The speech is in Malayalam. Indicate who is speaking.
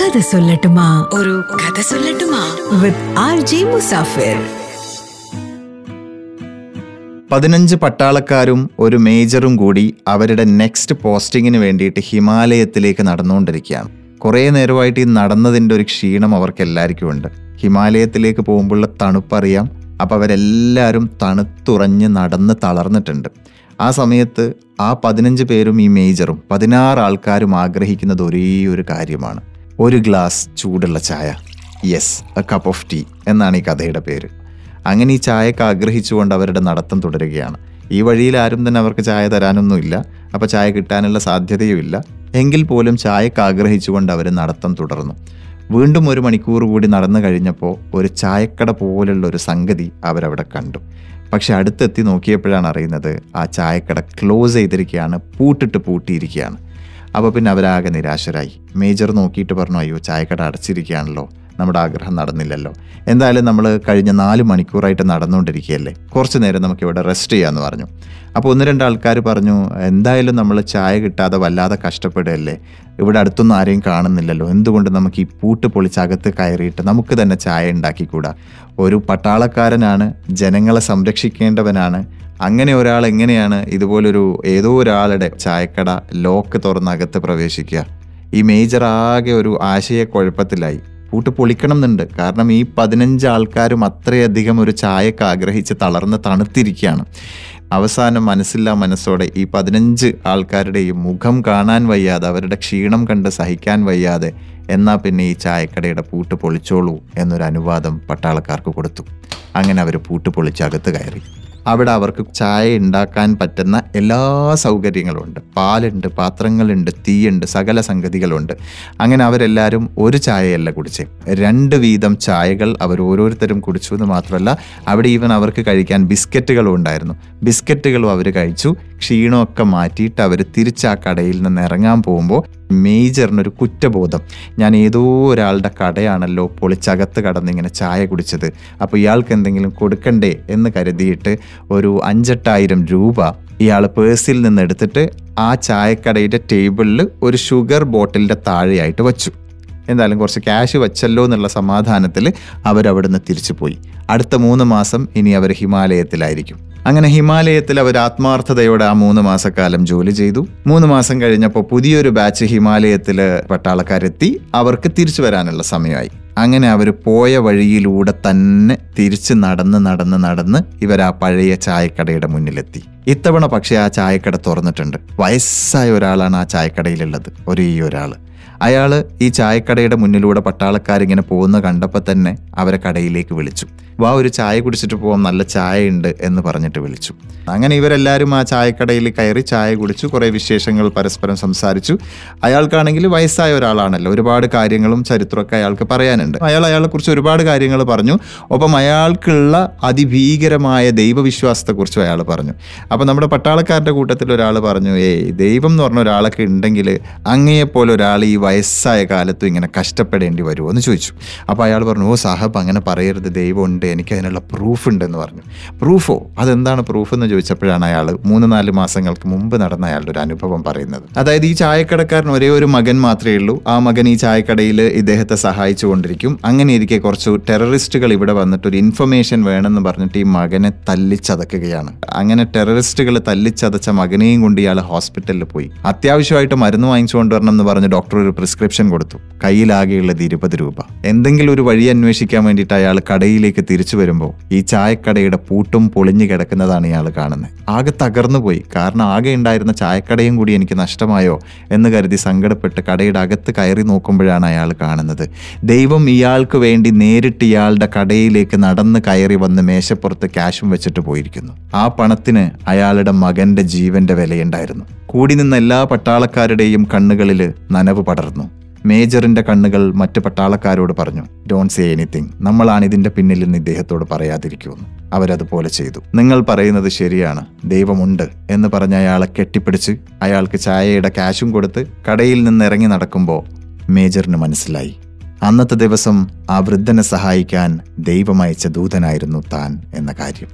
Speaker 1: കഥ സൊല്ലട്ടുമാ.
Speaker 2: ഒരു കഥ സൊല്ലട്ടുമാ.
Speaker 1: With R J Musafir.
Speaker 3: പതിനഞ്ച് പട്ടാളക്കാരും ഒരു മേജറും കൂടി അവരുടെ നെക്സ്റ്റ് പോസ്റ്റിങ്ങിന് വേണ്ടിയിട്ട് ഹിമാലയത്തിലേക്ക് നടന്നുകൊണ്ടിരിക്കുകയാണ്. കുറേ നേരമായിട്ട് ഈ നടന്നതിന്റെ ഒരു ക്ഷീണം അവർക്ക് എല്ലാവർക്കും ഉണ്ട്. ഹിമാലയത്തിലേക്ക് പോകുമ്പോഴുള്ള തണുപ്പറിയാം. അപ്പോൾ അവരെല്ലാവരും തണുത്തുറഞ്ഞ് നടന്ന് തളർന്നിട്ടുണ്ട്. ആ സമയത്ത് ആ പതിനഞ്ച് പേരും ഈ മേജറും പതിനാറ് ആൾക്കാരും ആഗ്രഹിക്കുന്നത് ഒരേ ഒരു കാര്യമാണ്. ഒരു ഗ്ലാസ് ചൂടുള്ള ചായ. Yes a cup of tea എന്നാണ് ഈ കഥയുടെ പേര്. അങ്ങനെ ഈ ചായക്ക് ആഗ്രഹിച്ചുകൊണ്ട് അവരുടെ നടത്തം തുടരുകയാണ്. ഈ വഴിയിൽ ആരും തന്നെ അവർക്ക് ചായ തരാനൊന്നുമില്ല. അപ്പോൾ ചായ കിട്ടാനുള്ള സാധ്യതയുമില്ല. എങ്കിൽ പോലും ചായക്ക് ആഗ്രഹിച്ചുകൊണ്ട് അവർ നടത്തം തുടർന്നു. വീണ്ടും ഒരു മണിക്കൂർ കൂടി നടന്നു കഴിഞ്ഞപ്പോൾ ഒരു ചായക്കട പോലുള്ള ഒരു സംഗതി അവരവിടെ കണ്ടു. പക്ഷെ അടുത്തെത്തി നോക്കിയപ്പോഴാണ് അറിയുന്നത് ആ ചായക്കട ക്ലോസ് ചെയ്തിരിക്കുകയാണ് പൂട്ടിട്ട് പൂട്ടിയിരിക്കുകയാണ്. അപ്പോൾ പിന്നെ അവരാകെ നിരാശരായി. മേജർ നോക്കിയിട്ട് പറഞ്ഞു അയ്യോ ചായക്കട അടച്ചിരിക്കുകയാണല്ലോ. നമ്മുടെ ആഗ്രഹം നടന്നില്ലല്ലോ. എന്തായാലും നമ്മൾ കഴിഞ്ഞ നാല് മണിക്കൂറായിട്ട് നടന്നുകൊണ്ടിരിക്കുകയല്ലേ? കുറച്ച് നേരം നമുക്ക് ഇവിടെ റെസ്റ്റ് ചെയ്യാമെന്ന് പറഞ്ഞു. അപ്പോൾ ഒന്ന് രണ്ട് ആൾക്കാർ പറഞ്ഞു എന്തായാലും നമ്മൾ ചായ കിട്ടാതെ വല്ലാതെ കഷ്ടപ്പെടുകയല്ലേ? ഇവിടെ അടുത്തൊന്നും ആരെയും കാണുന്നില്ലല്ലോ. എന്തുകൊണ്ട് നമുക്ക് ഈ പൂട്ട് പൊളിച്ചകത്ത് കയറിയിട്ട് നമുക്ക് തന്നെ ചായ ഉണ്ടാക്കിക്കൂടാ? ഒരു പട്ടാളക്കാരനാണ് ജനങ്ങളെ സംരക്ഷിക്കേണ്ടവനാണ്. അങ്ങനെ ഒരാൾ എങ്ങനെയാണ് ഇതുപോലൊരു ഏതോ ഒരാളുടെ ചായക്കട ലോക്ക് തുറന്നകത്ത് പ്രവേശിക്കുക? ഈ മേജർ ആകെ ഒരു ആശയക്കുഴപ്പത്തിലായി. പൂട്ട് പൊളിക്കണം എന്നുണ്ട് കാരണം ഈ പതിനഞ്ച് ആൾക്കാരും അത്രയധികം ഒരു ചായക്ക് ആഗ്രഹിച്ച് തളർന്ന് തണുത്തിരിക്കുകയാണ്. അവസാനം മനസ്സില്ലാ മനസ്സോടെ ഈ പതിനഞ്ച് ആൾക്കാരുടെയും മുഖം കാണാൻ വയ്യാതെ അവരുടെ ക്ഷീണം കണ്ട് സഹിക്കാൻ വയ്യാതെ എന്നാൽ പിന്നെ ഈ ചായക്കടയുടെ പൂട്ട് പൊളിച്ചോളൂ എന്നൊരു അനുവാദം പട്ടാളക്കാർക്ക് കൊടുത്തു. അങ്ങനെ അവർ പൂട്ട് പൊളിച്ച് അകത്ത് കയറി. അവിടെ അവർക്ക് ചായ ഉണ്ടാക്കാൻ പറ്റുന്ന എല്ലാ സൗകര്യങ്ങളും ഉണ്ട് പാലുണ്ട് പാത്രങ്ങളുണ്ട് തീയുണ്ട് സകല സംഗതികളുണ്ട്. അങ്ങനെ അവരെല്ലാവരും ഒരു ചായയല്ല കുടിച്ച്. രണ്ട് വീതം ചായകൾ അവർ ഓരോരുത്തരും കുടിച്ചു എന്ന് മാത്രമല്ല അവിടെ ഈവൻ അവർക്ക് കഴിക്കാൻ ബിസ്ക്കറ്റുകളും ഉണ്ടായിരുന്നു. ബിസ്ക്കറ്റുകളും അവർ കഴിച്ചു. ക്ഷീണമൊക്കെ മാറ്റിയിട്ട് അവർ തിരിച്ച് ആ കടയിൽ നിന്ന് ഇറങ്ങാൻ പോകുമ്പോൾ മേജറിനൊരു കുറ്റബോധം. ഞാൻ ഏതോ ഒരാളുടെ കടയാണല്ലോ പൊളിച്ചകത്ത് കടന്ന് ഇങ്ങനെ ചായ കുടിച്ചത്. അപ്പോൾ ഇയാൾക്ക് എന്തെങ്കിലും കൊടുക്കണ്ടേ എന്ന് കരുതിയിട്ട് ഒരു അഞ്ചെട്ടായിരം രൂപ ഇയാൾ പേഴ്സിൽ നിന്ന് എടുത്തിട്ട് ആ ചായക്കടയുടെ ടേബിളിൽ ഒരു ഷുഗർ ബോട്ടിലിന്റെ താഴെയായിട്ട് വച്ചു. എന്തായാലും കുറച്ച് ക്യാഷ് വെച്ചല്ലോ എന്നുള്ള സമാധാനത്തിൽ അവരവിടുന്ന് തിരിച്ചു പോയി അടുത്ത മൂന്ന് മാസം ഇനി അവർ ഹിമാലയത്തിലായിരിക്കും. അങ്ങനെ ഹിമാലയത്തിൽ അവർ ആത്മാർത്ഥതയോടെ ആ മൂന്ന് മാസക്കാലം ജോലി ചെയ്തു. മൂന്ന് മാസം കഴിഞ്ഞപ്പോൾ പുതിയൊരു ബാച്ച് ഹിമാലയത്തിൽ പട്ടാളക്കാരെത്തി. അവർക്ക് തിരിച്ചു വരാനുള്ള സമയമായി. അങ്ങനെ അവർ പോയ വഴിയിലൂടെ തന്നെ തിരിച്ച് നടന്ന് നടന്ന് നടന്ന് ഇവർ ആ പഴയ ചായക്കടയുടെ മുന്നിലെത്തി. ഇത്തവണ പക്ഷേ ആ ചായക്കട തുറന്നിട്ടുണ്ട്. വയസ്സായ ഒരാളാണ് ആ ചായക്കടയിലുള്ളത്. ഒരേ ഒരാൾ അയാൾ ഈ ചായക്കടയുടെ മുന്നിലൂടെ പട്ടാളക്കാരിങ്ങനെ പോകുന്ന കണ്ടപ്പോൾ തന്നെ അവരെ കടയിലേക്ക് വിളിച്ചു. വാ ഒരു ചായ കുടിച്ചിട്ട് പോകാം നല്ല ചായ ഉണ്ട് എന്ന് പറഞ്ഞിട്ട് വിളിച്ചു. അങ്ങനെ ഇവരെല്ലാവരും ആ ചായക്കടയിൽ കയറി ചായ കുടിച്ചു കുറേ വിശേഷങ്ങൾ പരസ്പരം സംസാരിച്ചു. അയാൾക്കാണെങ്കിൽ വയസ്സായ ഒരാളാണല്ലോ ഒരുപാട് കാര്യങ്ങളും ചരിത്രമൊക്കെ അയാൾക്ക് പറയാനുണ്ട്. അയാൾ അയാളെക്കുറിച്ച് ഒരുപാട് കാര്യങ്ങൾ പറഞ്ഞു. ഒപ്പം അയാൾക്കുള്ള അതിഭീകരമായ ദൈവവിശ്വാസത്തെക്കുറിച്ചും അയാൾ പറഞ്ഞു. അപ്പോൾ നമ്മുടെ പട്ടാളക്കാരുടെ കൂട്ടത്തിൽ ഒരാൾ പറഞ്ഞു ഏയ് ദൈവം എന്ന് പറഞ്ഞ ഒരാളൊക്കെ ഉണ്ടെങ്കിൽ അങ്ങയെപ്പോലെ ഒരാൾ ഈ വയസ്സായ കാലത്തും ഇങ്ങനെ കഷ്ടപ്പെടേണ്ടി വരുമോ എന്ന് ചോദിച്ചു. അപ്പോൾ അയാൾ പറഞ്ഞു ഓ സാഹബ് അങ്ങനെ പറയരുത്. ദൈവമുണ്ട്. എനിക്ക് അതിനുള്ള പ്രൂഫ് ഉണ്ടെന്ന് പറഞ്ഞു. പ്രൂഫോ അതെന്താണ് പ്രൂഫ് എന്ന് ചോദിച്ചപ്പോഴാണ് അയാൾ മൂന്ന് നാല് മാസങ്ങൾക്ക് മുമ്പ് നടന്ന അയാളുടെ ഒരു അനുഭവം പറയുന്നത്. അതായത് ഈ ചായക്കടക്കാരൻ ഒരേ ഒരു മകൻ മാത്രമേ ഉള്ളൂ. ആ മകൻ ഈ ചായക്കടയിൽ ഇദ്ദേഹത്തെ സഹായിച്ചു കൊണ്ടിരിക്കും. അങ്ങനെ ഇരിക്കെ കുറച്ച് ടെററിസ്റ്റുകൾ ഇവിടെ വന്നിട്ട് ഒരു ഇൻഫർമേഷൻ വേണമെന്ന് പറഞ്ഞിട്ട് ഈ മകനെ തല്ലിച്ചതക്കുകയാണ്. അങ്ങനെ ടെററിസ്റ്റുകൾ തല്ലിച്ചതച്ച മകനെയും കൊണ്ട് ഇയാൾ ഹോസ്പിറ്റലിൽ പോയി. അത്യാവശ്യമായിട്ട് മരുന്ന് വാങ്ങിച്ചു കൊണ്ടുവരണം എന്ന് പറഞ്ഞ് ഡോക്ടർ ഒരു പ്രിസ്ക്രിപ്ഷൻ കൊടുത്തു. കയ്യിലാകെയുള്ളത് ഇരുപത് രൂപ. എന്തെങ്കിലും ഒരു വഴി അന്വേഷിക്കാൻ വേണ്ടിയിട്ട് അയാൾ കടയിലേക്ക് തിരിച്ചു വരുമ്പോൾ ഈ ചായക്കടയുടെ പൂട്ടും പൊളിഞ്ഞു കിടക്കുന്നതാണ് ഇയാൾ കാണുന്നത്. ആകെ തകർന്നുപോയി. കാരണം ആകെ ഉണ്ടായിരുന്ന ചായക്കടയും കൂടി എനിക്ക് നഷ്ടമായോ എന്ന് കരുതി സങ്കടപ്പെട്ട് കടയുടെ അകത്ത് കയറി നോക്കുമ്പോഴാണ് അയാൾ കാണുന്നത്. ദൈവം ഇയാൾക്ക് വേണ്ടി നേരിട്ട് ഇയാളുടെ കടയിലേക്ക് നടന്ന് കയറി വന്ന് മേശപ്പുറത്ത് ക്യാഷും വെച്ചിട്ട് പോയിരിക്കുന്നു. ആ പണത്തിന് അയാളുടെ മകന്റെ ജീവന്റെ വിലയുണ്ടായിരുന്നു. കൂടി നിന്ന എല്ലാ പട്ടാളക്കാരുടെയും കണ്ണുകളിൽ നനവ് പടർന്നു. മേജറിന്റെ കണ്ണുകൾ മറ്റ് പട്ടാളക്കാരോട് പറഞ്ഞു ഡോൺ സേ എനിത്തിങ് നമ്മളാണ് ഇതിന്റെ പിന്നിൽ നിന്ന് ഇദ്ദേഹത്തോട് പറയാതിരിക്കുമെന്ന്. അവരതുപോലെ ചെയ്തു. നിങ്ങൾ പറയുന്നത് ശരിയാണ്. ദൈവമുണ്ട് എന്ന് പറഞ്ഞ അയാളെ കെട്ടിപ്പിടിച്ച് അയാൾക്ക് ചായയുടെ ക്യാഷും കൊടുത്ത് കടയിൽ നിന്ന് ഇറങ്ങി നടക്കുമ്പോൾ മേജറിന് മനസ്സിലായി. അന്നത്തെ ദിവസം ആ വൃദ്ധനെ സഹായിക്കാൻ ദൈവമയച്ച ദൂതനായിരുന്നു താൻ എന്ന കാര്യം.